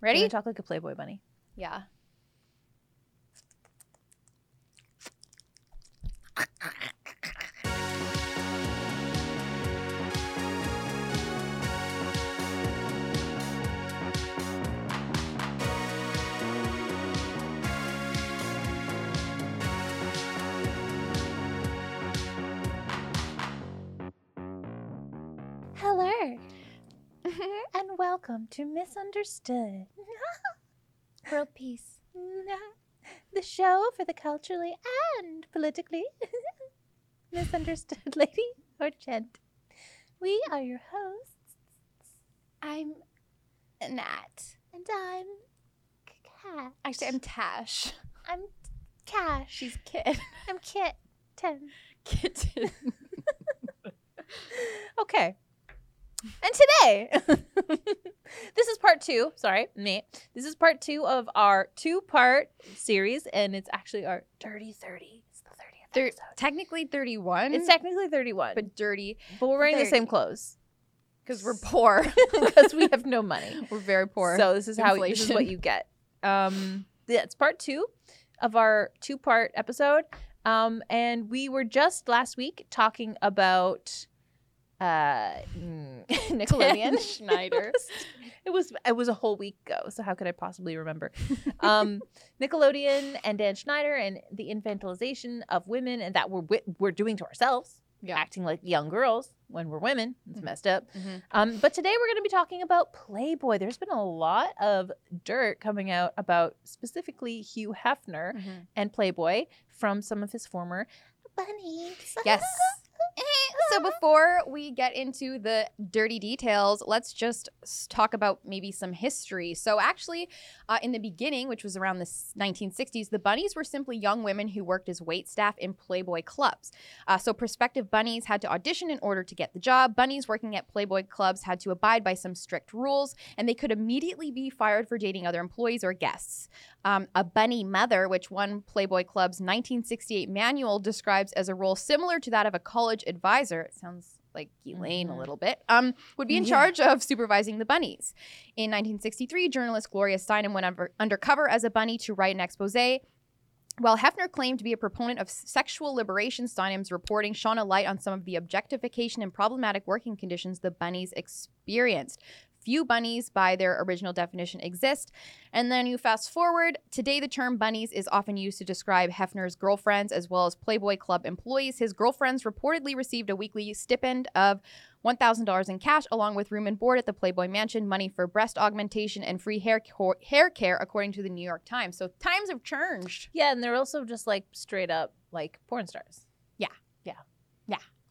Ready? talk like a Playboy bunny. Yeah. And welcome to Miss Understood, World peace. the show for the culturally and politically misunderstood lady or gent. We are your hosts, I'm Nat. and I'm Kat. Actually, I'm Tash. I'm Cash. She's Kit. I'm Kit. Ten. Kitten. Okay. And today, this is part two. Sorry, me. This is part two of our two part series, and it's actually our Dirty 30. It's the 30th Thir- episode. technically 31. It's technically 31, but, dirty. but we're wearing the same clothes because we're poor. because we have no money. we're very poor. So this is how this is what you get. Um, yeah, it's part two of our two part episode. Um, and we were just last week talking about uh mm, Nickelodeon. Schneider. it was it was a whole week ago, so how could I possibly remember? Um, Nickelodeon and Dan Schneider and the infantilization of women, and that we're we're doing to ourselves, Yeah. acting like young girls when we're women. It's Mhm. messed up. Mhm. Um, but today we're going to be talking about Playboy. There's been a lot of dirt coming out about specifically Hugh Hefner Mhm. and Playboy from some of his former bunnies. Yes. so before we get into the dirty details, let's just talk about maybe some history. So actually, uh, in the beginning, which was around the 1960s, the bunnies were simply young women who worked as wait staff in Playboy clubs. Uh, so prospective bunnies had to audition in order to get the job. Bunnies working at Playboy clubs had to abide by some strict rules, and they could immediately be fired for dating other employees or guests. Um, a bunny mother, which one Playboy Club's 1968 manual describes as a role similar to that of a college advisor. It sounds like Elaine Mhm. a little bit. Um, would be in Yeah. charge of supervising the bunnies. In 1963, journalist Gloria Steinem went under, undercover as a bunny to write an expose. While Hefner claimed to be a proponent of sexual liberation, Steinem's reporting shone a light on some of the objectification and problematic working conditions the bunnies experienced. Few bunnies, by their original definition, exist. And then you fast forward. Today, the term bunnies is often used to describe Hefner's girlfriends as well as Playboy Club employees. His girlfriends reportedly received a weekly stipend of $1,000 in cash, along with room and board at the Playboy Mansion, money for breast augmentation, and free hair, hair care, according to the New York Times. So times have changed. Yeah, and they're also just like straight up like porn stars.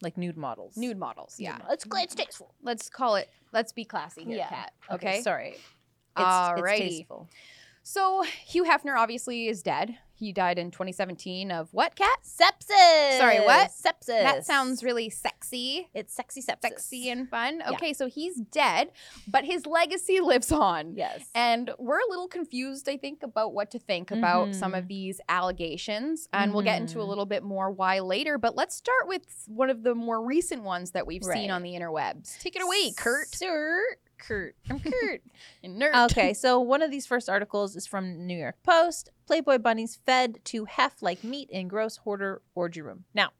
Like nude models. Nude models. Nude Yeah. mo- It's, it's tasteful. Let's call it, let's be classy here, Yeah. Kat. Okay. Sorry. It's, Alrighty. it's tasteful. So Hugh Hefner obviously is dead. He died in 2017 of what, Kat? Sepsis. Sorry, what? Sepsis. That sounds really sexy. It's sexy sepsis. Sexy and fun. Yeah. Okay, so he's dead, but his legacy lives on. yes. And we're a little confused, I think, about what to think about some Mhm. of these allegations. And we'll get into a Mhm. little bit more why later. But let's start with one of the more recent ones that we've Right. seen on the interwebs. Take it away, Kurt. Sir. Kurt. I'm Kurt. And nerd. okay, so one of these first articles is from New York Post. Playboy bunnies fed to hef like meat in gross hoarder orgy room. Now,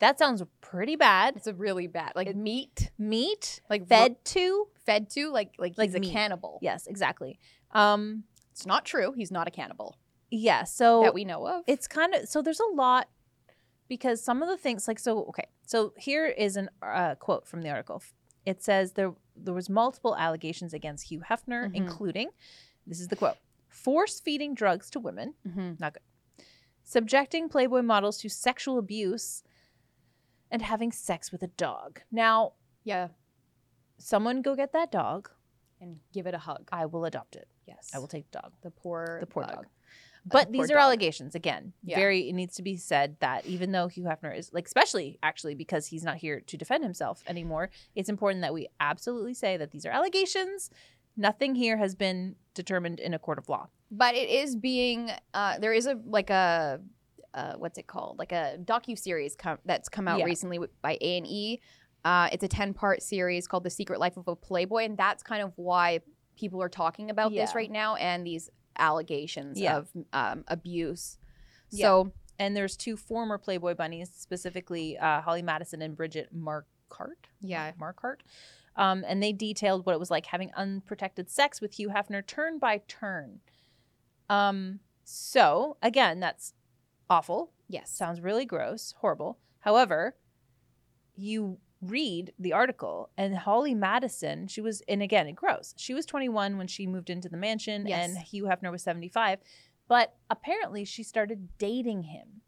that sounds pretty bad. It's a really bad, like It- meat, Meat like fed to? fed to, like like, Like he's a cannibal. Yes, exactly. Um, It's not true. He's not a cannibal yeah. So that we know of. it's kind of so there's a lot because some of the things like so okay so here is an uh, quote from the article it says there there was multiple allegations against hugh hefner Mhm. including this is the quote force feeding drugs to women Mhm. not good subjecting playboy models to sexual abuse and having sex with a dog now Yeah, someone go get that dog and give it a hug. i will adopt it Yes, i will take the dog The poor, the poor bug. dog. But these are dog. allegations again. Yeah. Very, it needs to be said that even though Hugh Hefner is like, especially actually because he's not here to defend himself anymore, it's important that we absolutely say that these are allegations. Nothing here has been determined in a court of law. But it is being. Uh, there is a like a. Uh, what's it called? Like a docu series com- that's come out Yeah. recently by A and E. Uh, it's a ten part series called "The Secret Life of a Playboy," and that's kind of why people are talking about this right now and these allegations Yeah. of um, abuse. Yeah. So And there's two former Playboy bunnies, specifically uh, Holly Madison and Bridget Marquardt. yeah, Marquardt. Um, and they detailed what it was like having unprotected sex with Hugh Hefner turn by turn. Um, so again, that's awful. yes, Sounds really gross, horrible. However, you read the article and Holly Madison, she was, and again, it gross. She was 21 when she moved into the mansion, Yes. and Hugh Hefner was 75. But apparently, she started dating him.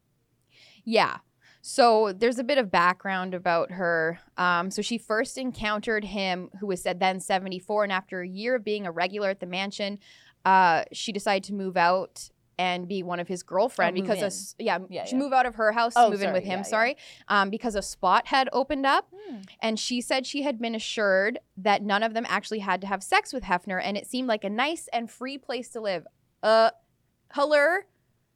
Yeah. So there's a bit of background about her. Um, so she first encountered him, who was said then 74, and after a year of being a regular at the mansion, uh, she decided to move out and be one of his girlfriend Oh, because a yeah, Yeah, she yeah. move out of her house Oh, move in with him. yeah, sorry, um, because a spot had opened up, and she said she had been assured that none of them actually had to have sex with Hefner, and it seemed like a nice and free place to live. Uh, hello,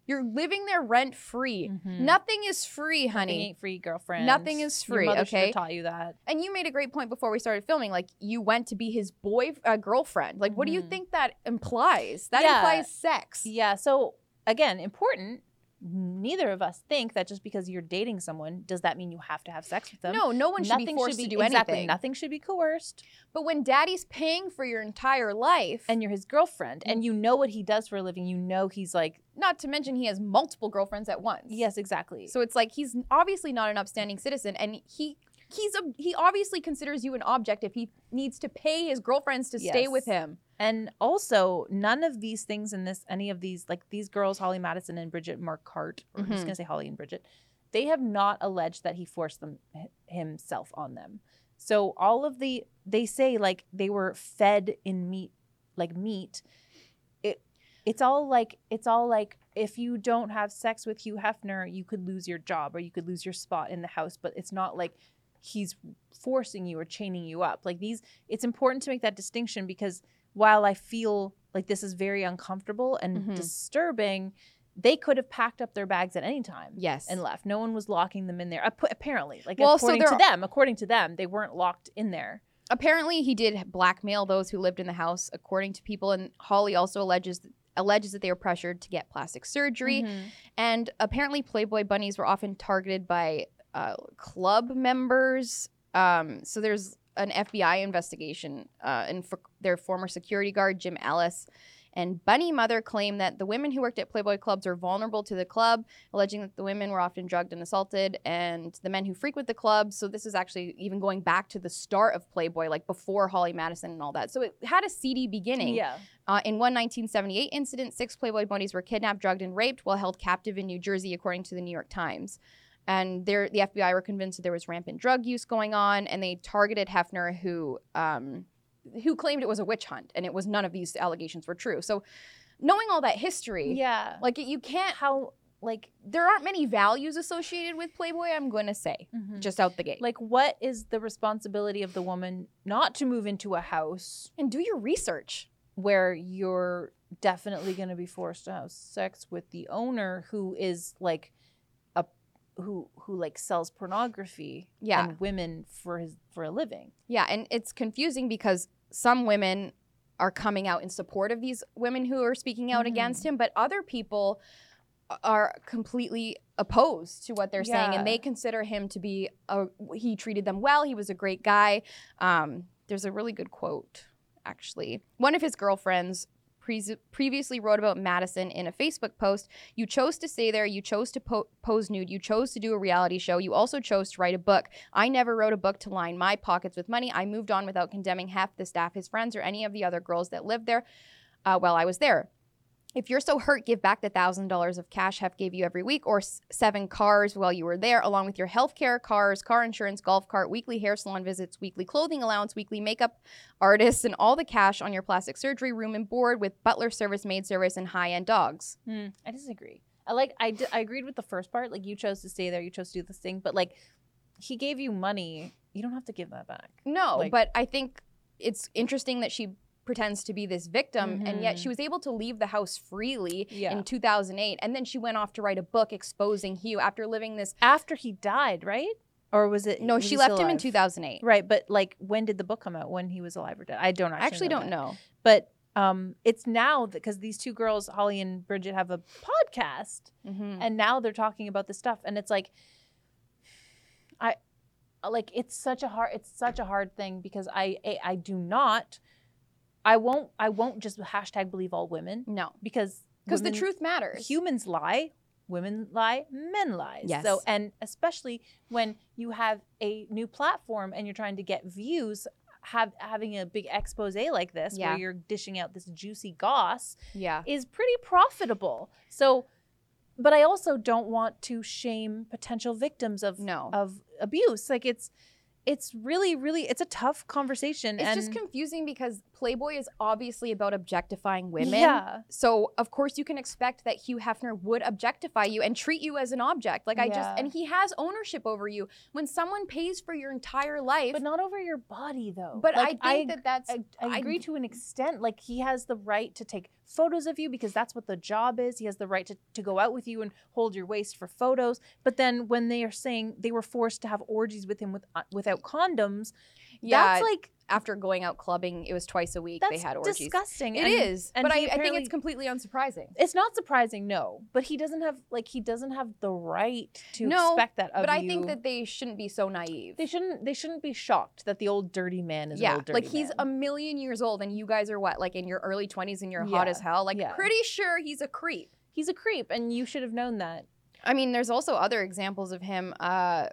you're living there rent free. Mhm. Nothing is free, Nothing honey. ain't free, girlfriend. Nothing is free, Your mother should have okay? taught you that. And you made a great point before we started filming. Like you went to be his boy uh, girlfriend. Like what do you Mhm. think that implies? That Yeah. implies sex. Yeah. So again, important. Neither of us think that just because you're dating someone does that mean you have to have sex with them. No, no one should be Nothing forced to do exactly. anything. Nothing should be coerced. But when daddy's paying for your entire life, And you're his girlfriend, Mm. and you know what he does for a living. You know he's like, not to mention he has multiple girlfriends at once. yes, exactly. So it's like he's obviously not an upstanding citizen, and he he's a he obviously considers you an object if he needs to pay his girlfriends to stay with him. And also, none of these things in this, any of these, like these girls, Holly Madison and Bridget Marquardt, or I'm just Mhm. gonna say Holly and Bridget, they have not alleged that he forced them himself on them. So all of the, they say like they were fed in meat, like meat. It, it's all like it's all like if you don't have sex with Hugh Hefner, you could lose your job or you could lose your spot in the house. But it's not like he's forcing you or chaining you up. Like these, it's important to make that distinction because while I feel like this is very uncomfortable and Mhm. disturbing, they could have packed up their bags at any time Yes. and left. No one was locking them in there. Appa- Apparently, like Well, so according to them, according to them, they weren't locked in there. apparently he did blackmail those who lived in the house according to people and holly also alleges alleges that they were pressured to get plastic surgery Mm-hmm. and apparently playboy bunnies were often targeted by uh, club members. Um, so there's an fbi investigation uh, and for their former security guard jim ellis and bunny mother claimed that the women who worked at playboy clubs are vulnerable to the club alleging that the women were often drugged and assaulted and the men who frequent the clubs so this is actually even going back to the start of playboy like before holly madison and all that. So it had a seedy beginning. Yeah. uh, in one 1978 incident six playboy bunnies were kidnapped drugged and raped while held captive in new jersey according to the new york times and there, the fbi were convinced that there was rampant drug use going on and they targeted hefner who um, who claimed it was a witch hunt and it was none of these allegations were true so knowing all that history Yeah. like you can't how like there aren't many values associated with Playboy, I'm going to say, just just out the gate. like what is the responsibility of the woman not to move into a house and do your research. where you're definitely going to be forced to have sex with the owner who is like who who like sells pornography Yeah. and women for his for a living Yeah, and it's confusing because some women are coming out in support of these women who are speaking out Mhm. against him, but other people are completely opposed to what they're saying and they consider him to be a he treated them well, he was a great guy. Um, there's a really good quote actually. One of his girlfriends pre- previously wrote about Madison in a Facebook post. You chose to stay there. You chose to po- pose nude. You chose to do a reality show. You also chose to write a book. I never wrote a book to line my pockets with money. I moved on without condemning half the staff, his friends, or any of the other girls that lived there uh, while I was there. If you're so hurt, give back the thousand dollars of cash Hef gave you every week, or s- seven cars while you were there, along with your health care, cars, car insurance, golf cart, weekly hair salon visits, weekly clothing allowance, weekly makeup artists, and all the cash on your plastic surgery room and board with butler service, maid service, and high end dogs. Hmm, i disagree i like I, I agreed with the first part like you chose to stay there you chose to do this thing but like he gave you money you don't have to give that back No, Like- but I think it's interesting that she pretends to be this victim and yet she was able to leave the house freely Yeah. in 2008 and then she went off to write a book exposing Hugh after living this after he died right or was it? No, was she left still him in 2008. Right, but like, when did the book come out? When he was alive or dead? I don't I actually, actually don't that. know. But um, it's now because these two girls, Holly and Bridget, have a podcast, Mhm. and now they're talking about this stuff, and it's like, I, like, it's such a hard, it's such a hard thing because I, I, I do not, I won't, I won't just hashtag believe all women No, because because the truth matters. humans lie women lie men lie Yes. so and especially when you have a new platform and you're trying to get views have having a big expose like this Yeah. where you're dishing out this juicy goss yeah. is pretty profitable so but i also don't want to shame potential victims of No. of abuse like it's it's really really it's a tough conversation It's and just confusing because Playboy is obviously about objectifying women. yeah So of course you can expect that Hugh Hefner would objectify you and treat you as an object. Like I just and he has ownership over you. When someone pays for your entire life, but not over your body though but Like, I think that that's I, I I- agree to an extent. Like he has the right to take photos of you because that's what the job is. He has the right to, to go out with you and hold your waist for photos. But then when they are saying they were forced to have orgies with him with uh, without condoms, yeah. that's like after going out clubbing, it was twice a week that's they had orgies. disgusting. It And- is, and but I, I think it's completely unsurprising. It's not surprising, no. But he doesn't have like he doesn't have the right to No, expect that of But I you. think that they shouldn't be so naive. they shouldn't they shouldn't be shocked that the old dirty man is yeah, old dirty like he's man. a million years old, and you guys are what, like in your early twenties, and you're hot as hell. Like, yeah. pretty sure he's a creep. he's a creep, and you should have known that. I mean, there's also other examples of him uh,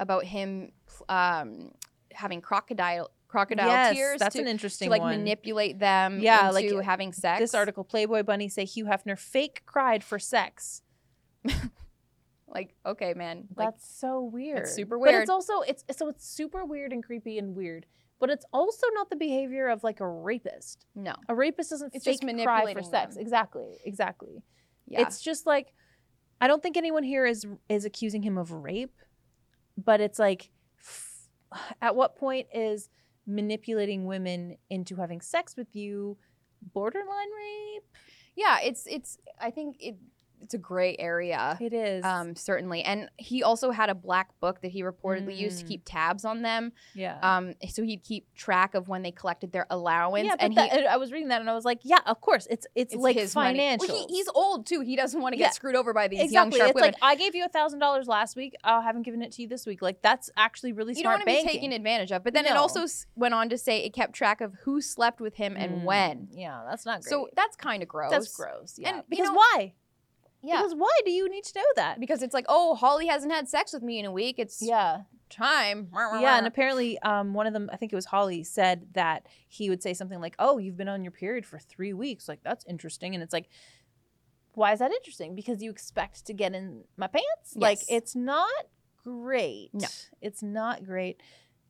about him um, having crocodile crocodile yes, tears that's to, an interesting to like one. manipulate them Yeah, into like, having sex. This article, Playboy Bunny say Hugh Hefner fake cried for sex. like, okay, man, like That's so weird. It's super weird. But it's also it's so it's super weird and creepy and weird. But it's also not the behavior of like a rapist. no, A rapist doesn't It's fake just cry for sex. them. Exactly. Exactly. yeah, It's just like I don't think anyone here is is accusing him of rape, but it's like at what point is manipulating women into having sex with you borderline rape? yeah, it's it's. I think it it's a gray area. It is. Um, certainly, and he also had a black book that he reportedly used to Mm. keep tabs on them. yeah. Um, so he'd keep track of when they collected their allowance, yeah, but and he that- I was reading that and I was like, yeah, of course, it's it's, it's like his financial. Well, he, he's old too. He doesn't want to get Yeah. screwed over by these young exactly. sharp It's women. like I gave you a thousand dollars last week. I haven't given it to you this week. Like that's actually really you don't smart want to be taken advantage of. But then it also went on to say it kept track of who slept with him and Mm, when. Yeah, that's not great. So that's kind of gross. that's gross. Yeah, And, you because know- why? Yeah. Because why do you need to know that? Because it's like, oh, Holly hasn't had sex with me in a week. It's Yeah, time. yeah, and apparently, um, one of them, I think it was Holly, said that he would say something like, "Oh, you've been on your period for three weeks. Like that's interesting." And it's like, why is that interesting? Because you expect to get in my pants. Like it's not great. No. it's not great.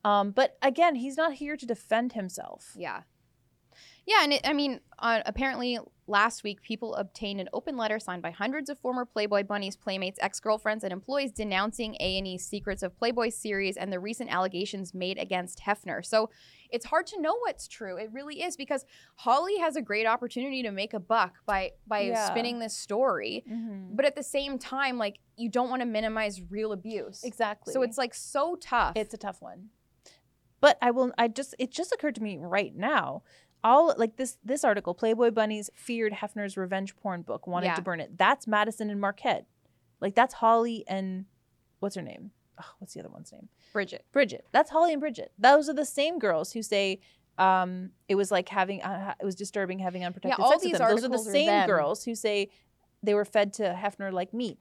Um, but again, he's not here to defend himself. Yeah. Yeah, and it, I mean, uh, apparently last week, people obtained an open letter signed by hundreds of former Playboy bunnies, playmates, ex-girlfriends, and employees denouncing A&E's secrets of Playboy series and the recent allegations made against Hefner. So it's hard to know what's true. It really is because Holly has a great opportunity to make a buck by by Yeah. spinning this story, Mm-hmm. but at the same time, like you don't want to minimize real abuse. Exactly. So it's like so tough. It's a tough one. But I will I just it just occurred to me right now. All like this this article, Playboy Bunnies feared Hefner's revenge porn book, wanted Yeah. to burn it. That's Madison and Marquardt. Like that's Holly and what's her name? Ugh, what's the other one's name? Bridget. Bridget. That's Holly and Bridget. Those are the same girls who say um, it was like having uh, it was disturbing having unprotected all sex with them. Those are the articles are same girls who say they were fed to Hefner like meat.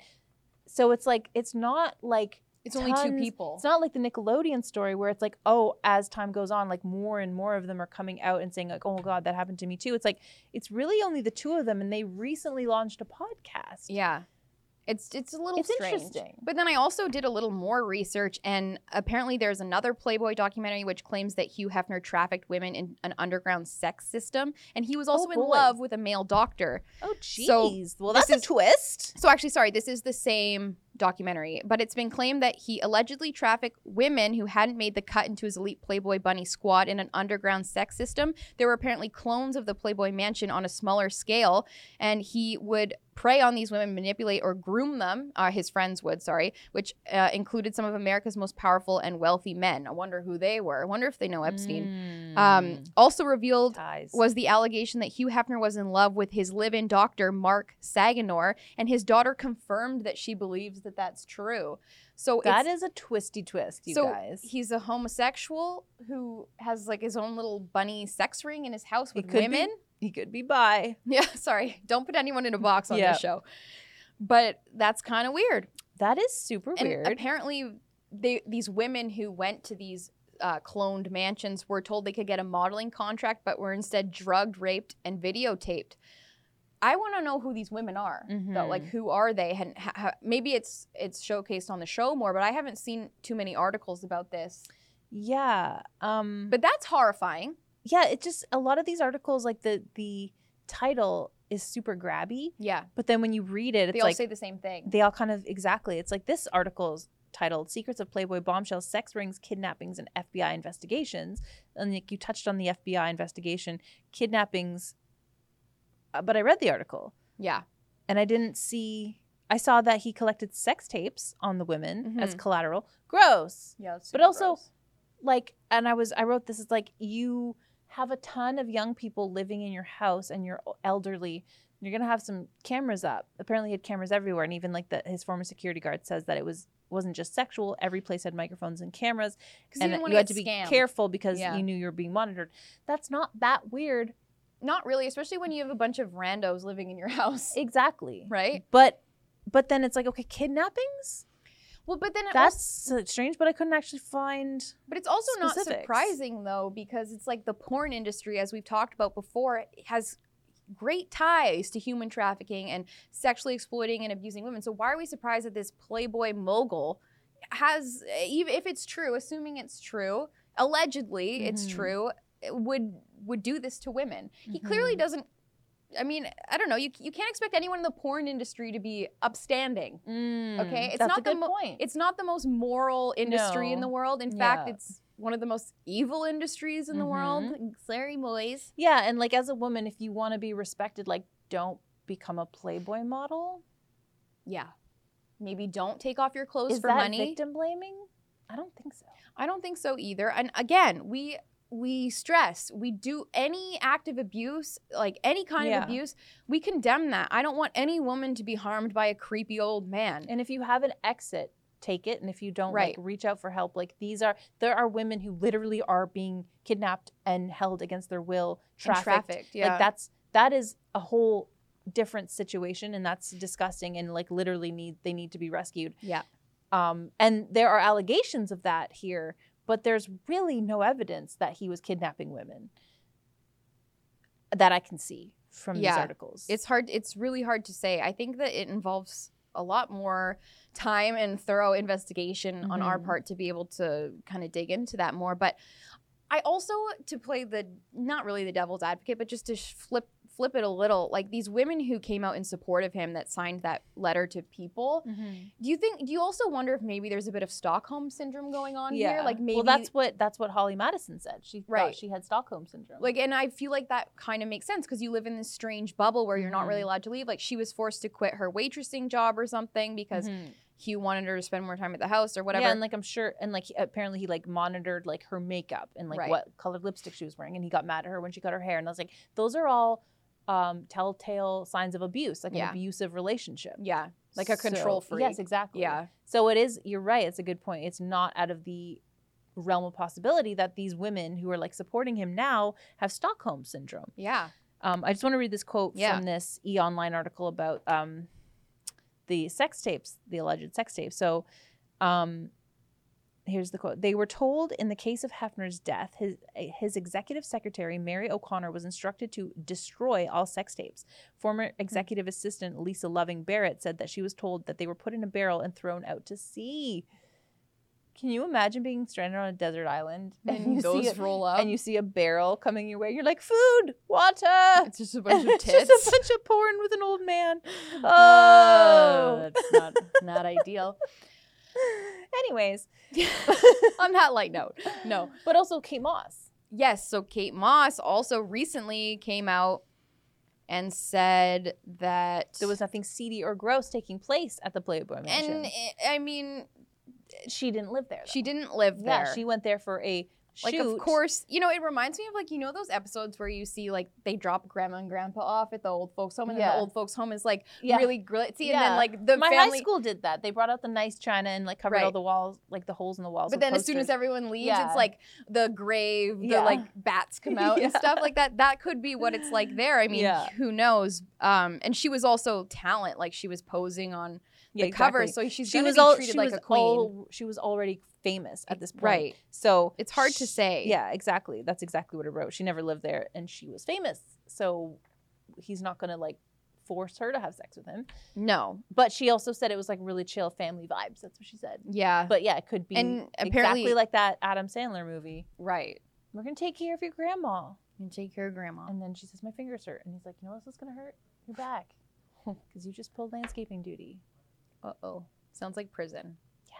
So it's like it's not like It's only two people. it's not like the Nickelodeon story where it's like, oh, as time goes on, like more and more of them are coming out and saying like, oh god, that happened to me too. It's like it's really only the two of them, and they recently launched a podcast. Yeah. It's it's a little it's strange. interesting. But then I also did a little more research, and apparently there's another Playboy documentary which claims that Hugh Hefner trafficked women in an underground sex system, and he was also oh, in love with a male doctor. Oh jeez. So, well, this that's a is- twist. So actually, sorry, this is the same documentary, but it's been claimed that he allegedly trafficked women who hadn't made the cut into his elite Playboy bunny squad in an underground sex system. There were apparently clones of the Playboy mansion on a smaller scale, and he would prey on these women, manipulate or groom them. Uh, his friends would, sorry, which uh, included some of America's most powerful and wealthy men. I wonder who they were. I wonder if they know Epstein. Um, Mm. also revealed ties. was the allegation that Hugh Hefner was in love with his live-in doctor Mark Saginor, and his daughter confirmed that she believes that that's true. So that is a twisty twist, you so guys. he's a homosexual who has like his own little bunny sex ring in his house with could be women. He could be bi. Yeah, sorry, don't put anyone in a box on Yeah. this show. But that's kind of weird. That is super And weird. apparently, they these women who went to these uh, cloned mansions were told they could get a modeling contract, but were instead drugged, raped, and videotaped. I want to know who these women are, though. Like, who are they? And ha- ha- maybe it's it's showcased on the show more, but I haven't seen too many articles about this. yeah. Um But that's horrifying. Yeah, it just a lot of these articles like the the title is super grabby, Yeah, but then when you read it it's they all like say the same thing. they all kind of exactly. It's like this article's titled "Secrets of Playboy Bombshells: Sex Rings, Kidnappings, and FBI Investigations." And like you touched on the FBI investigation, kidnappings. uh, But I read the article yeah, and I didn't see. I saw that he collected sex tapes on the women as Mhm. collateral. Gross. yeah. But also- gross. Like, and I was I wrote this. It's like you have a ton of young people living in your house and you're elderly. You're gonna have some cameras up. Apparently, he had cameras everywhere, and even like the his former security guard says that it was wasn't just sexual. Every place had microphones and cameras, and didn't you had to be scammed. careful because Yeah. you knew you were being monitored. That's not that weird, Not really, especially when you have a bunch of randos living in your house, exactly. right? But but then it's like okay, kidnappings. Well, but then also, That's so strange, but I couldn't actually find. but it's also not surprising though because it's like the porn industry, as we've talked about before, has great ties to human trafficking and sexually exploiting and abusing women. So why are we surprised that this Playboy mogul has, even if it's true, assuming it's true, allegedly it's Mhm. true, would would do this to women? He clearly Mhm. doesn't. I mean, I don't know. You, you can't expect anyone in the porn industry to be upstanding. Mm, okay, it's that's not a the good mo- point. It's not the most moral industry in the world. In fact, it's one of the most evil industries in the world. Mm-hmm. Sorry, boys. Yeah, and like as a woman, if you want to be respected, like don't become a Playboy model. Yeah. Maybe don't take off your clothes Is for that money. victim blaming? I don't think so. I don't think so either. And again, we we stress we do any act of abuse like any kind Yeah. of abuse we condemn that i don't want any woman to be harmed by a creepy old man And if you have an exit, take it. And if you don't, Right. like reach out for help. Like these are there are women who literally are being kidnapped and held against their will, And trafficked. trafficked yeah Like that's that is a whole different situation, and that's disgusting. And like literally need they need to be rescued. yeah Um, and there are allegations of that here, but there's really no evidence that he was kidnapping women that I can see from Yeah. these articles. it's hard it's really hard to say i think that it involves a lot more time and thorough investigation on our Mhm. part to be able to kind of dig into that more but i also to play the not really the devil's advocate but just to flip flip it a little like these women who came out in support of him that signed that letter to people Mhm. do you think do you also wonder if maybe there's a bit of stockholm syndrome going on here like maybe well, that's what that's what Holly Madison said. She Right. thought she had Stockholm syndrome. like and i feel like that kind of makes sense because you live in this strange bubble where you're not really Mhm. allowed to leave like she was forced to quit her waitressing job or something because Mhm. hugh wanted her to spend more time at the house or whatever Yeah, and like I'm sure, and like he- apparently he like monitored like her makeup and like Right. what colored lipstick she was wearing, and he got mad at her when she cut her hair, and I was like, those are all um, telltale signs of abuse, like Yeah. an abusive relationship. yeah like a control So- freak Yes, exactly. yeah So it is. You're right. It's a good point. It's not out of the realm of possibility that these women who are like supporting him now have Stockholm syndrome. yeah Um, I just want to read this quote Yeah. from this E Online article about um, the sex tapes, the alleged sex tapes. So, um, here's the quote: They were told in the case of Hefner's death, his his executive secretary Mary O'Connor was instructed to destroy all sex tapes. Former executive assistant Lisa Loving Barrett said that she was told that they were put in a barrel and thrown out to sea. Can you imagine being stranded on a desert island and you those see a, roll up and you see a barrel coming your way? You're like, food, water. it's just a bunch of It's tits just a bunch of porn with an old man. Uh, Oh, that's not not ideal Anyways, on that light note no but also Kate Moss. yes so kate moss also recently came out and said that There was nothing seedy or gross taking place at the Playboy Mansion. and I- I mean she didn't live there. she didn't live there. Yeah, she went there for a like of course you know it reminds me of like you know those episodes where you see like they drop grandma and grandpa off at the old folks home and then Yeah. the old folks home is like Yeah. really glitzy and then like the My family high school did that. They brought out the nice china and like covered all the walls, like the holes in the walls. but then as soon as everyone leaves Yeah. it's like the grave the Yeah. like bats come out and stuff like that that could be what it's like there i mean Yeah. who knows um and she was also talent like she was posing on yeah, the cover so she's she was all treated she like was a queen all she was already famous at this point. right So it's hard to say Yeah, exactly. That's exactly what it wrote. She never lived there and she was famous. So he's not gonna like force her to have sex with him. no But she also said it was like really chill family vibes. That's what she said. yeah But yeah, it could be And exactly like that Adam Sandler movie. right We're gonna take care of your grandma. and take care of grandma And then she says, My fingers hurt. And he's like, You know what else is gonna hurt? Your back. Because you just pulled landscaping duty. Uh-oh sounds like prison Yeah.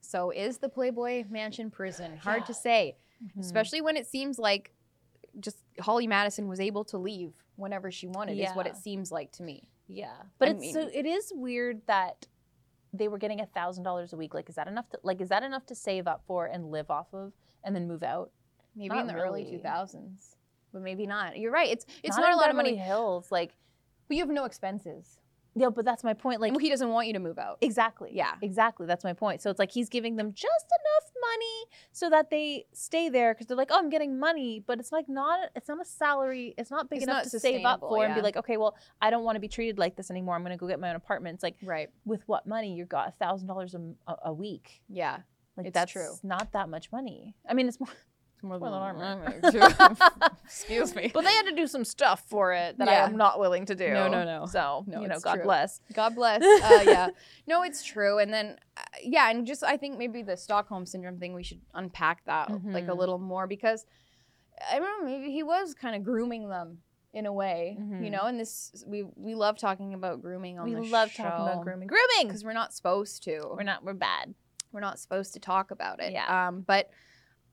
so is the playboy mansion prison hard to say Mm-hmm. especially when it seems like just Holly Madison was able to leave whenever she wanted is what it seems like to me. Yeah, but I it's so it is weird that they were getting a thousand dollars a week. Like, is that enough to like? Is that enough to save up for and live off of, and then move out? Maybe Not in the early 2000s, but maybe not. You're right. It's it's not, in a lot of money, Hills, like but you have no expenses. Yeah. But that's my point. Like Like he doesn't want you to move out. exactly. Yeah. exactly. That's my point. So it's like he's giving them just enough money so that they stay there because they're like, oh, I'm getting money, but it's like not. It's not a salary. It's not big It's enough not to save up for and be like, okay, well, I don't want to be treated like this anymore. I'm gonna go get my own apartment. It's like Right. with what money you got a thousand dollars a a week. Yeah. Like It's that's true. not that much money. I mean, it's more, more than armor. Excuse me. but they had to do some stuff for it that Yeah. I am not willing to do. No, no, no. So No, you know, God true. bless. God bless. Uh, yeah. No, it's true. And then, uh, yeah, and just I think maybe the Stockholm syndrome thing, we should unpack that like a Mhm. little more because I don't know, maybe he was kind of grooming them in a way, you Mhm. know. And this we we love talking about grooming on We love show talking about grooming. Grooming. because we're not supposed to. We're not. We're bad. We're not supposed to talk about it. Yeah. Um, but.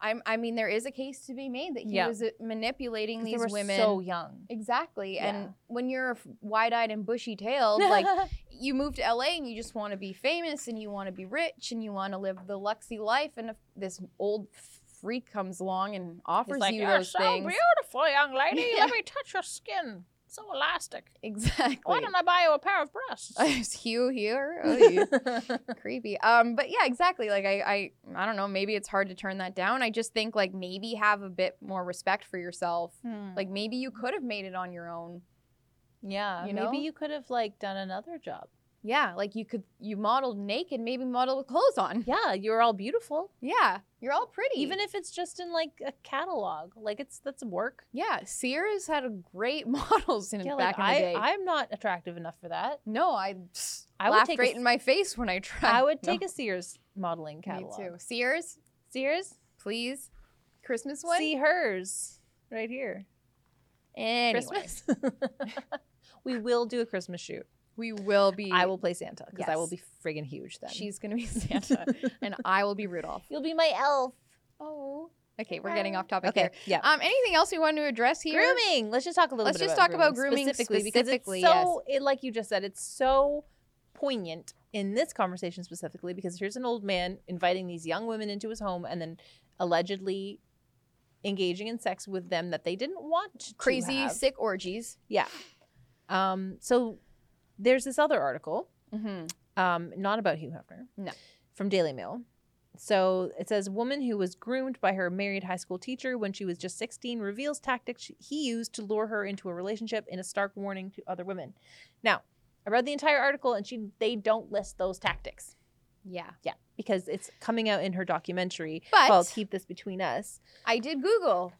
I'm, I mean, there is a case to be made that he Yeah. was uh, manipulating these were women. so young. Exactly. Yeah. And when you're wide-eyed and bushy-tailed, like you move to LA and you just want to be famous and you want to be rich and you want to live the luxy life and if this old freak comes along and offers you those things You're so beautiful, young lady. Yeah. me touch your skin. So elastic. exactly Why didn't I buy you a pair of breasts? Is Hugh here oh, creepy um but yeah exactly like I, I i don't know maybe it's hard to turn that down i just think like maybe have a bit more respect for yourself like maybe you could have made it on your own yeah, you maybe know? you could have like done another job. Yeah like you could you modeled naked maybe model with clothes on Yeah, you're all beautiful. yeah you're all pretty Even if it's just in like a catalog, like it's that's work. Yeah, Sears had a great models in Yeah, back like in the I, day. I'm not attractive enough for that. no, I, I would laughed take a right s- in my face when I try. I would No, take a Sears modeling catalog. Me too. Sears, Sears, please. Christmas one. see hers right here. anyway, Christmas. we will do a Christmas shoot. We will be. I will play Santa because I will be friggin' huge then. She's gonna be Santa, and I will be Rudolph. You'll be my elf. Oh. Okay, we're getting off topic Okay, there. yeah. Um, anything else we want to address here? Grooming. Let's just talk a little Let's bit. just about talk about grooming specifically, specifically, because it's so. It, like you just said, it's so poignant in this conversation specifically because here's an old man inviting these young women into his home and then allegedly engaging in sex with them that they didn't want to Crazy, sick orgies. Yeah. Um. So there's this other article Mm-hmm. um, not about Hugh Hefner. No. From Daily Mail. So it says, woman who was groomed by her married high school teacher when she was just 16 reveals tactics he used to lure her into a relationship in a stark warning to other women. Now, I read the entire article and she they don't list those tactics. Yeah, Yeah, because it's coming out in her documentary but called "Keep This Between Us." I did Google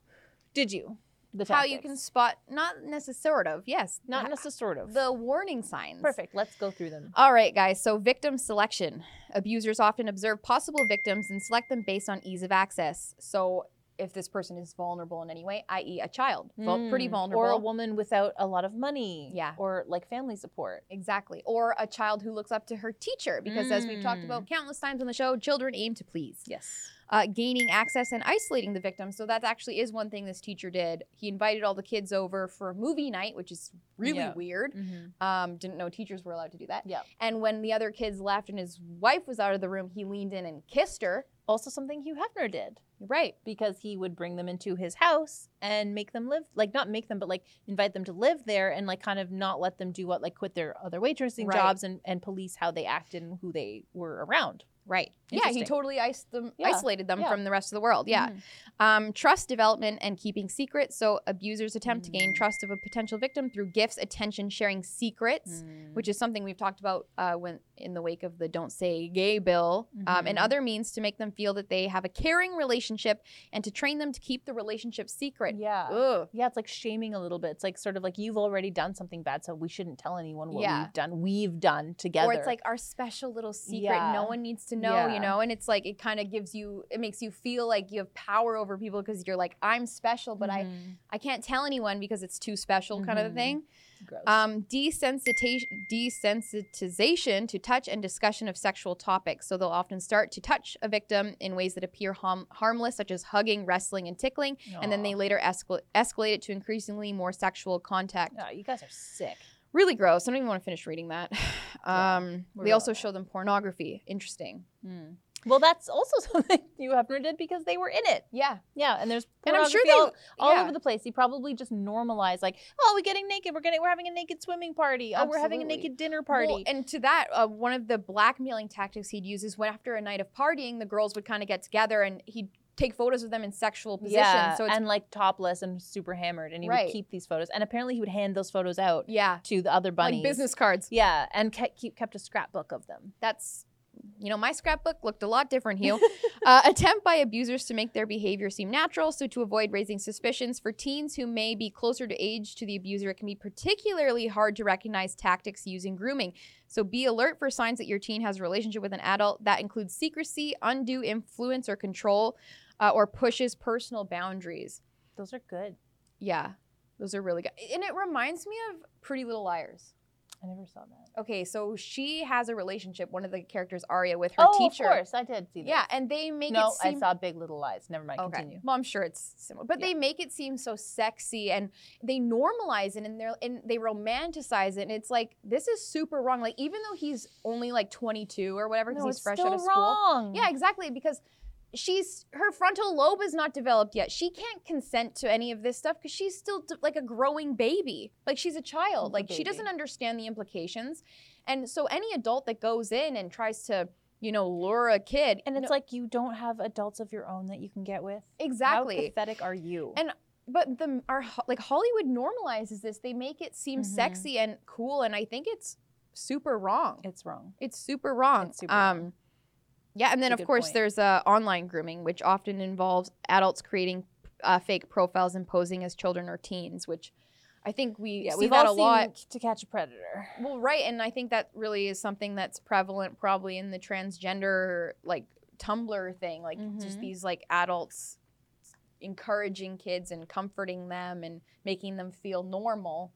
Did you? The how you can spot not necessarily sort of yes not necessarily sort of the warning signs. perfect. Let's go through them. All right, guys. So, victim selection. Abusers often observe possible victims and select them based on ease of access. So, if this person is vulnerable in any way, i.e., a child, Vul- pretty Mm, vulnerable, Or a woman without a lot of money. Yeah. Or like family support. exactly, or a child who looks up to her teacher, because as we've talked Mm. about countless times on the show, children aim to please. Yes. uh, gaining access and isolating the victim. So that actually is one thing this teacher did. He invited all the kids over for a movie night, which is really Yeah. weird. Um, didn't know teachers were allowed to do that. Yeah. And when the other kids left and his wife was out of the room, he leaned in and kissed her. Also, something Hugh Hefner did Right. because he would bring them into his house and make them live, like not make them, but like invite them to live there and like kind of not let them do what, like quit their other waitressing Right. jobs and, and police how they acted and who they were around. Right. Yeah, he totally iced them, Yeah. isolated them Yeah. from the rest of the world. Yeah. Mhm. Um, trust development and keeping secrets. So abusers attempt to gain Mm. trust of a potential victim through gifts, attention, sharing secrets. Mm. which is something we've talked about uh, when in the wake of the "Don't Say Gay" bill, um, and Mhm. other means to make them feel that they have a caring relationship and to train them to keep the relationship secret. yeah. Ugh. Yeah, it's like shaming a little bit. It's like sort of like you've already done something bad, so we shouldn't tell anyone what Yeah. we've done. We've done together. Or it's like our special little secret. Yeah. No one needs to know, Yeah. you know. And it's like it kind of gives you, it makes you feel like you have power over people because you're like, I'm special, but I Mhm. I can't tell anyone because it's too special, kind of a Mhm. thing. Gross. Um, desensitization, desensitization to touch and discussion of sexual topics. So they'll often start to touch a victim in ways that appear harm- harmless, such as hugging, wrestling, and tickling, and then they later escal- escalate it to increasingly more sexual contact. Oh, you guys are sick. Really gross. I don't even want to finish reading that. Um, we're they also show them pornography. Interesting. Well, that's also something Hugh Hefner did because they were in it. Yeah, Yeah, and there's and I'm sure they all, all yeah. over the place. He probably just normalized like, oh, we're getting naked. We're getting we're having a naked swimming party. Oh, we're having a naked dinner party. Well, and to that, uh, one of the blackmailing tactics he'd use is when after a night of partying, the girls would kind of get together and he'd take photos of them in sexual positions. yeah, so it's and like topless and super hammered, and he Right. would keep these photos. And apparently, he would hand those photos out yeah, to the other bunnies. like business cards. Yeah, and kept kept a scrapbook of them. That's you know, my scrapbook looked a lot different, Hugh. uh, attempt by abusers to make their behavior seem natural. So, to avoid raising suspicions for teens who may be closer to age to the abuser, it can be particularly hard to recognize tactics using grooming. So, be alert for signs that your teen has a relationship with an adult that includes secrecy, undue influence or control, uh, or pushes personal boundaries. Those are good. Yeah, those are really good. And it reminds me of Pretty Little Liars. I never saw that. Okay, so she has a relationship, one of the characters, Aria, with her oh, teacher. of course, I did see that. Yeah, and they make no, it seem No, I saw Big Little Lies. Never mind. okay. Continue. Well, I'm sure it's similar, but Yeah. they make it seem so sexy and they normalize it and they and they romanticize it, and it's like this is super wrong. Like even though he's only like 22 or whatever because No, he's fresh out of school. wrong. Yeah, exactly because. She's her frontal lobe is not developed yet. She can't consent to any of this stuff because she's still like a growing baby. Like she's a child. Like she doesn't understand the implications. And so any adult that goes in and tries to, you know, lure a kid And it's no- like you don't have adults of your own that you can get with. exactly. How pathetic are you? And but the our like Hollywood normalizes this. They make it seem Mhm. sexy and cool, and I think it's super wrong. it's wrong. It's super wrong. It's super um, wrong. Yeah, and then of course point. there's uh, online grooming, which often involves adults creating uh, fake profiles and posing as children or teens, which I think we Yeah, see we've that all a lot. To Catch a Predator. Well, right, and I think that really is something that's prevalent probably in the transgender like Tumblr thing, like just Mhm. these like adults encouraging kids and comforting them and making them feel normal.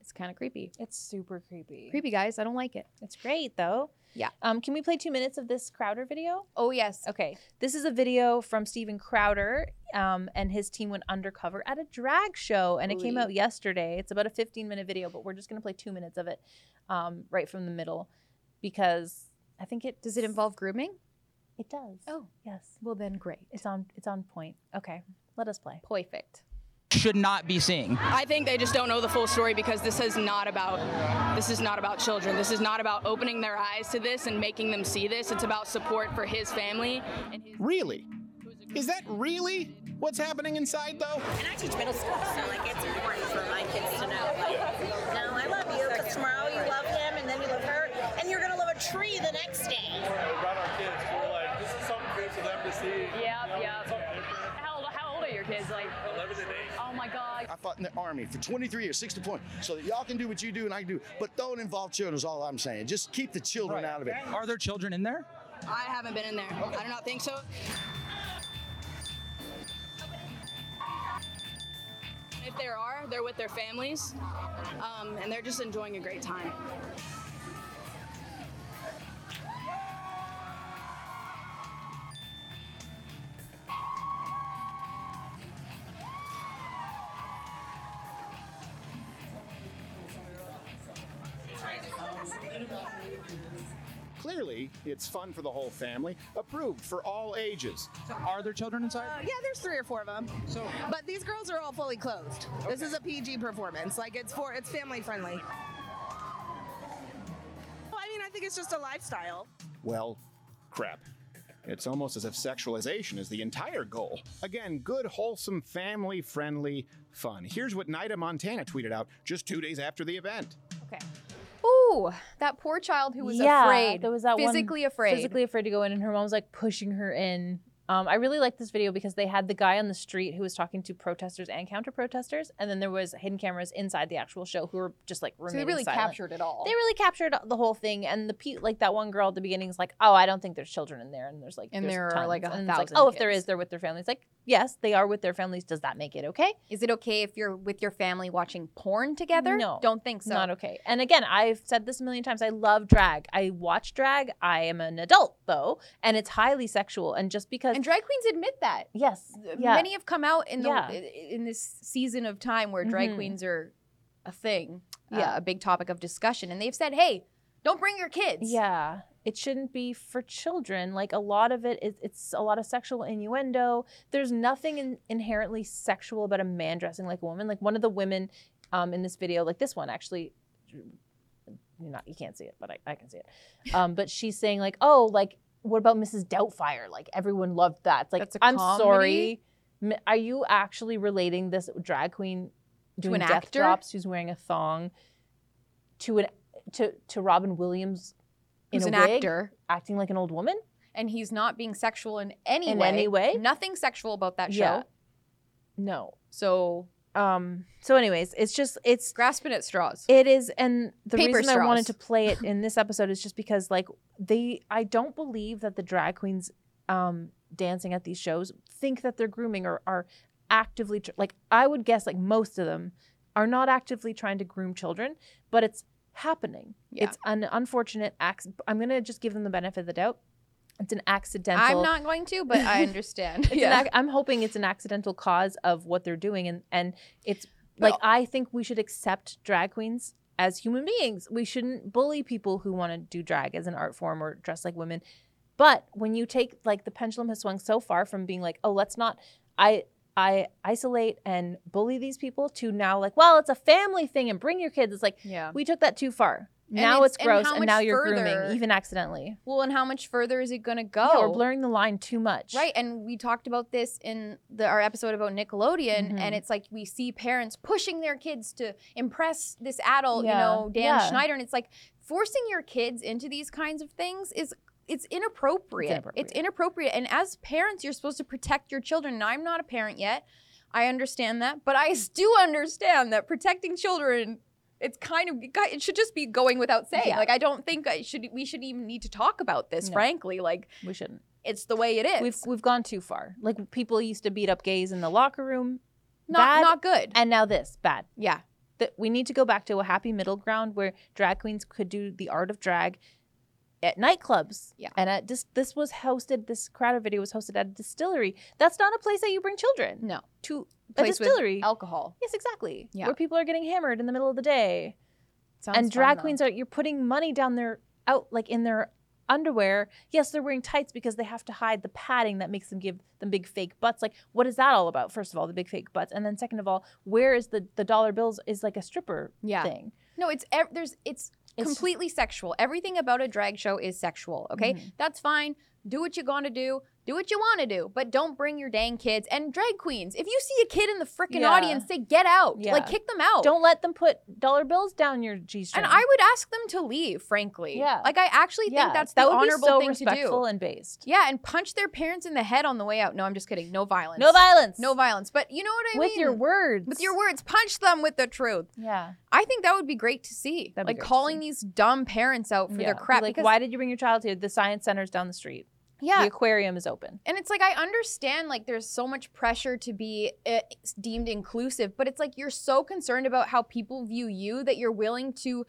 It's kind of creepy. It's super creepy. Creepy guys, I don't like it. It's great though. Yeah. Um, can we play two minutes of this Crowder video? Oh yes. Okay. This is a video from Steven Crowder, um, and his team went undercover at a drag show, and it came out yesterday. It's about a 15 minute video, but we're just gonna play two minutes of it, um, right from the middle, because I think it Does it involve grooming? It does. Oh, yes. well then great. It's on. It's on point. Okay. Let us play. Perfect. Should not be seeing. I think they just don't know the full story because this is not about this is not about children. This is not about opening their eyes to this and making them see this. It's about support for his family and his Really? Is that really what's happening inside, though? And I teach middle school, so like it's important for my kids to know, like, no, I love you, because tomorrow you love him, and then you love her, and you're gonna love a tree the next day. in the Army for 23 years, six deployments, so that y'all can do what you do and I can do. But don't involve children, is all I'm saying. Just keep the children right. out of it. Are there children in there? I haven't been in there. Okay. I do not think so. If there are, they're with their families um, and they're just enjoying a great time. Clearly, it's fun for the whole family, approved for all ages. Are there children inside? Uh, yeah, there's three or four of them. So But these girls are all fully clothed. This is a PG performance. Like it's for it's family friendly. Well, I mean, I think it's just a lifestyle. Well, crap. It's almost as if sexualization is the entire goal. Again, good, wholesome, family friendly fun. Here's what Nida Montana tweeted out just two days after the event. Okay. That poor child who was yeah, afraid. There was that one physically afraid. Physically afraid to go in, and her mom was like pushing her in. Um, I really like this video because they had the guy on the street who was talking to protesters and counter protesters, and then there was hidden cameras inside the actual show who were just like so they really silent. captured it all. They really captured the whole thing, and the pe- like that one girl at the beginning is like, "Oh, I don't think there's children in there," and there's like, And there's there are, tons. like, a and it's like, thousand "Oh, if there is, they're with their families." Like, yes, they are with their families. Does that make it okay? Is it okay if you're with your family watching porn together? No. Don't think so. Not okay. And again, I've said this a million times. I love drag. I watch drag. I am an adult though, and it's highly sexual. And just because, And drag queens admit that. yes, yeah, Many have come out in the Yeah. in this season of time where drag Mhm. queens are a thing, uh, Yeah. a big topic of discussion, and they've said, "Hey, don't bring your kids." yeah, it shouldn't be for children. Like a lot of it is, it's a lot of sexual innuendo. There's nothing in, inherently sexual about a man dressing like a woman. Like one of the women um, in this video, like this one actually. You're not you can't see it, but I, I can see it. Um, but she's saying like, oh, like what about Mrs. Doubtfire? Like everyone loved that. It's like That's a I'm comedy? sorry. Are you actually relating this drag queen doing an death actor? drops who's wearing a thong to an to to Robin Williams in Who's a an wig, actor, acting like an old woman? and he's not being sexual in any In way. any way? Nothing sexual about that show. Yeah. No. So Um. So, anyways, it's just it's grasping at straws. It is, and the Paper reason I wanted to play it in this episode is just because, like, they, I don't believe that the drag queens, um, dancing at these shows think that they're grooming or are actively tr- like. I would guess like most of them are not actively trying to groom children, but it's happening. Yeah. It's an unfortunate act I'm gonna just give them the benefit of the doubt. It's an accidental. I'm not going to, but I understand. Yeah. ac- I'm hoping it's an accidental cause of what they're doing, and and it's like Well- I think we should accept drag queens as human beings. We shouldn't bully people who want to do drag as an art form or dress like women. But when you take like the pendulum has swung so far from being like, oh, let's not, I I isolate and bully these people to now like, well, it's a family thing and bring your kids. It's like yeah. we took that too far. And now it's- it's, gross, how and, now you're further- grooming, even accidentally. Well, and how much further is it going to go? Yeah, we're blurring the line too much. Right, and we talked about this in the, our episode about Nickelodeon, Mhm. and it's like we see parents pushing their kids to impress this adult, you know, Dan yeah. Schneider, and it's like forcing your kids into these kinds of things is it's inappropriate. inappropriate. It's inappropriate, and as parents, you're supposed to protect your children. And I'm not a parent yet. I understand that, but I do understand that protecting children. It's kind of it should just be going without saying. Yeah. Like I don't think I should. We should even need to talk about this. No. Frankly, like We shouldn't. it's the way it is. We've we've gone too far. Like people used to beat up gays in the locker room. not bad, not good. And now this bad. yeah. That we need to go back to a happy middle ground where drag queens could do the art of drag at nightclubs. Yeah. And at dis- this was hosted. This crowded video was hosted at a distillery. That's not a place that you bring children No. to. A Place with distillery. alcohol. yes, exactly. Yeah. Where people are getting hammered in the middle of the day. Sounds and drag though. queens are you're putting money down their out like in their underwear. Yes, they're wearing tights because they have to hide the padding that makes them give them big fake butts. Like, what is that all about? First of all, the big fake butts, and then second of all, where is the the dollar bills is like a stripper Yeah. thing. No, it's ev- there's it's, It's- completely sexual. Everything about a drag show is sexual. Okay, Mhm. that's fine. Do what you're gonna do. Do what you want to do, but don't bring your dang kids and drag queens. If you see a kid in the freaking Yeah. audience, say get out. Yeah. Like kick them out. Don't let them put dollar bills down your g string. And I would ask them to leave. Frankly, Yeah. Like I actually yeah, think that's that the would honorable be so thing respectful to do. and based. yeah, and punch their parents in the head on the way out. No, I'm just kidding. No violence. No violence. No violence. But you know what I with mean. With your words. with your words, punch them with the truth. Yeah. I think that would be great to see. That'd be like calling these dumb parents out for their crap. Like, why did you bring your child here? The science center's down the street. Yeah. The aquarium is open. And it's like I understand like there's so much pressure to be uh, deemed inclusive, but it's like you're so concerned about how people view you that you're willing to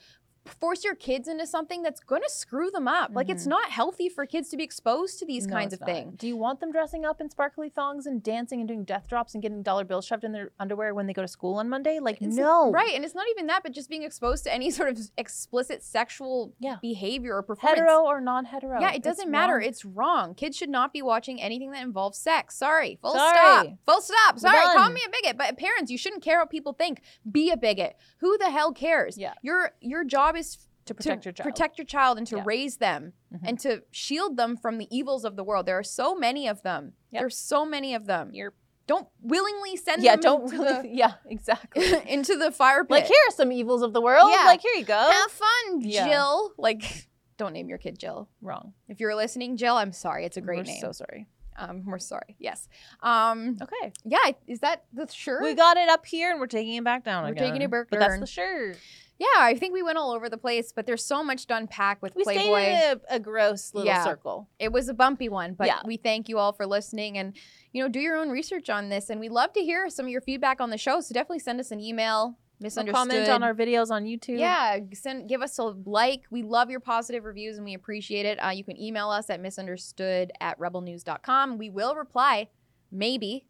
force your kids into something that's going to screw them up. Like it's Mhm. not healthy for kids to be exposed to these No, kinds of not. things. Do you want them dressing up in sparkly thongs and dancing and doing death drops and getting dollar bills shoved in their underwear when they go to school on Monday? Like, It's- no. Right, and it's not even that, but just being exposed to any sort of explicit sexual Yeah. behavior or performance. Hetero or non-hetero. Yeah, it doesn't matter. wrong. It's wrong. Kids should not be watching anything that involves sex. Sorry. Full Sorry. stop. Full stop. Sorry. Call me a bigot. But parents, you shouldn't care what people think. Be a bigot. Who the hell cares? Yeah. Your your job is to protect your child. protect your child and to Yeah. raise them Mhm. and to shield them from the evils of the world. There are so many of them. Yep. There's so many of them. You're- don't willingly send yeah, them don't into really. Yeah, exactly. into the fire pit. like, here are some evils of the world. Yeah. Like, here you go. Have fun, Yeah. Jill. Like, don't name your kid Jill. Wrong. If you're listening, Jill, I'm sorry. It's a great We're name. so sorry. Um, we're sorry. Yes. Um, Okay. yeah. Is that the shirt? We got it up here and we're taking it back down We're again. taking it back But that's the shirt. Yeah. I think we went all over the place, but there's so much to unpack with We Playboy. stayed a, a gross little Yeah. circle. it was a bumpy one, but Yeah. we thank you all for listening and you know do your own research on this. And we love to hear some of your feedback on the show. So definitely send us an email. Misunderstood. comment on our videos on YouTube. Yeah, send give us a like. We love your positive reviews and we appreciate it. Uh, you can email us at misunderstood at rebelnews.com. We will reply, maybe,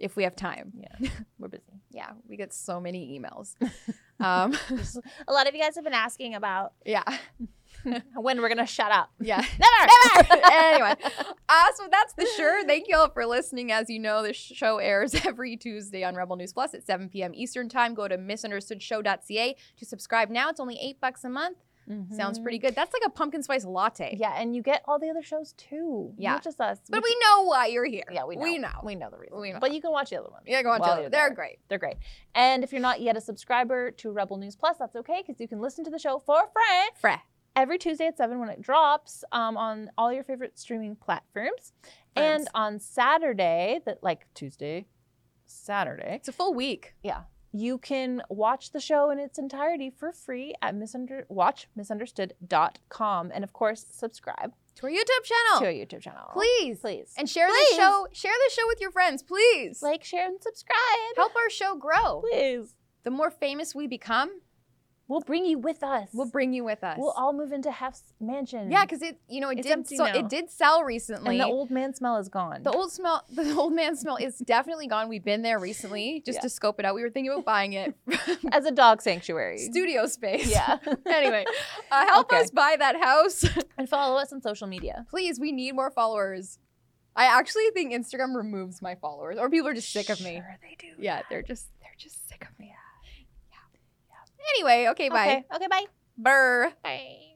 if we have time. Yeah. We're busy. Yeah, we get so many emails. um, a lot of you guys have been asking about yeah, when we're gonna shut up. yeah. Never. anyway, uh, so that's the sure. Thank you all for listening. As you know, the show airs every Tuesday on Rebel News Plus at 7 p.m. Eastern Time. Go to misunderstoodshow.ca to subscribe now. It's only eight bucks a month. Sounds pretty good. That's like a pumpkin spice latte. Yeah, and you get all the other shows too. Yeah. Not just us. But we know why you're here. yeah, we know. We know. We know the reason. We know. But you can watch the other ones. Yeah, go while Jill. you're They're there. great. They're great. And if you're not yet a subscriber to Rebel News Plus, that's okay because you can listen to the show for free Freh. every Tuesday at 7 when it drops um, on all your favorite streaming platforms. And on Saturday, that like Tuesday, Saturday, It's a full week. yeah, you can watch the show in its entirety for free at misunder- watchmisunderstood.com. And of course, subscribe To our YouTube channel. to our YouTube channel. Please. Please. And share Please. the show. Share the show with your friends, please. like, share, and subscribe. help our show grow. Please. The more famous we become, We'll bring you with us. we'll bring you with us. We'll all move into Hef's mansion. yeah, because it you know it It's did empty so, now. it did sell recently. and the old man smell is gone. The old smell, the old man smell is definitely gone. We've been there recently just Yeah. to scope it out. We were thinking about buying it. as a dog sanctuary. Studio space. Yeah. anyway, uh, help Okay. us buy that house. and follow us on social media. Please, we need more followers. I actually think Instagram removes my followers, or people are just sick of me. Sure they do. Yeah, they're just they're just sick of me. Anyway, okay, bye. Okay. Okay, bye. Burr. Bye.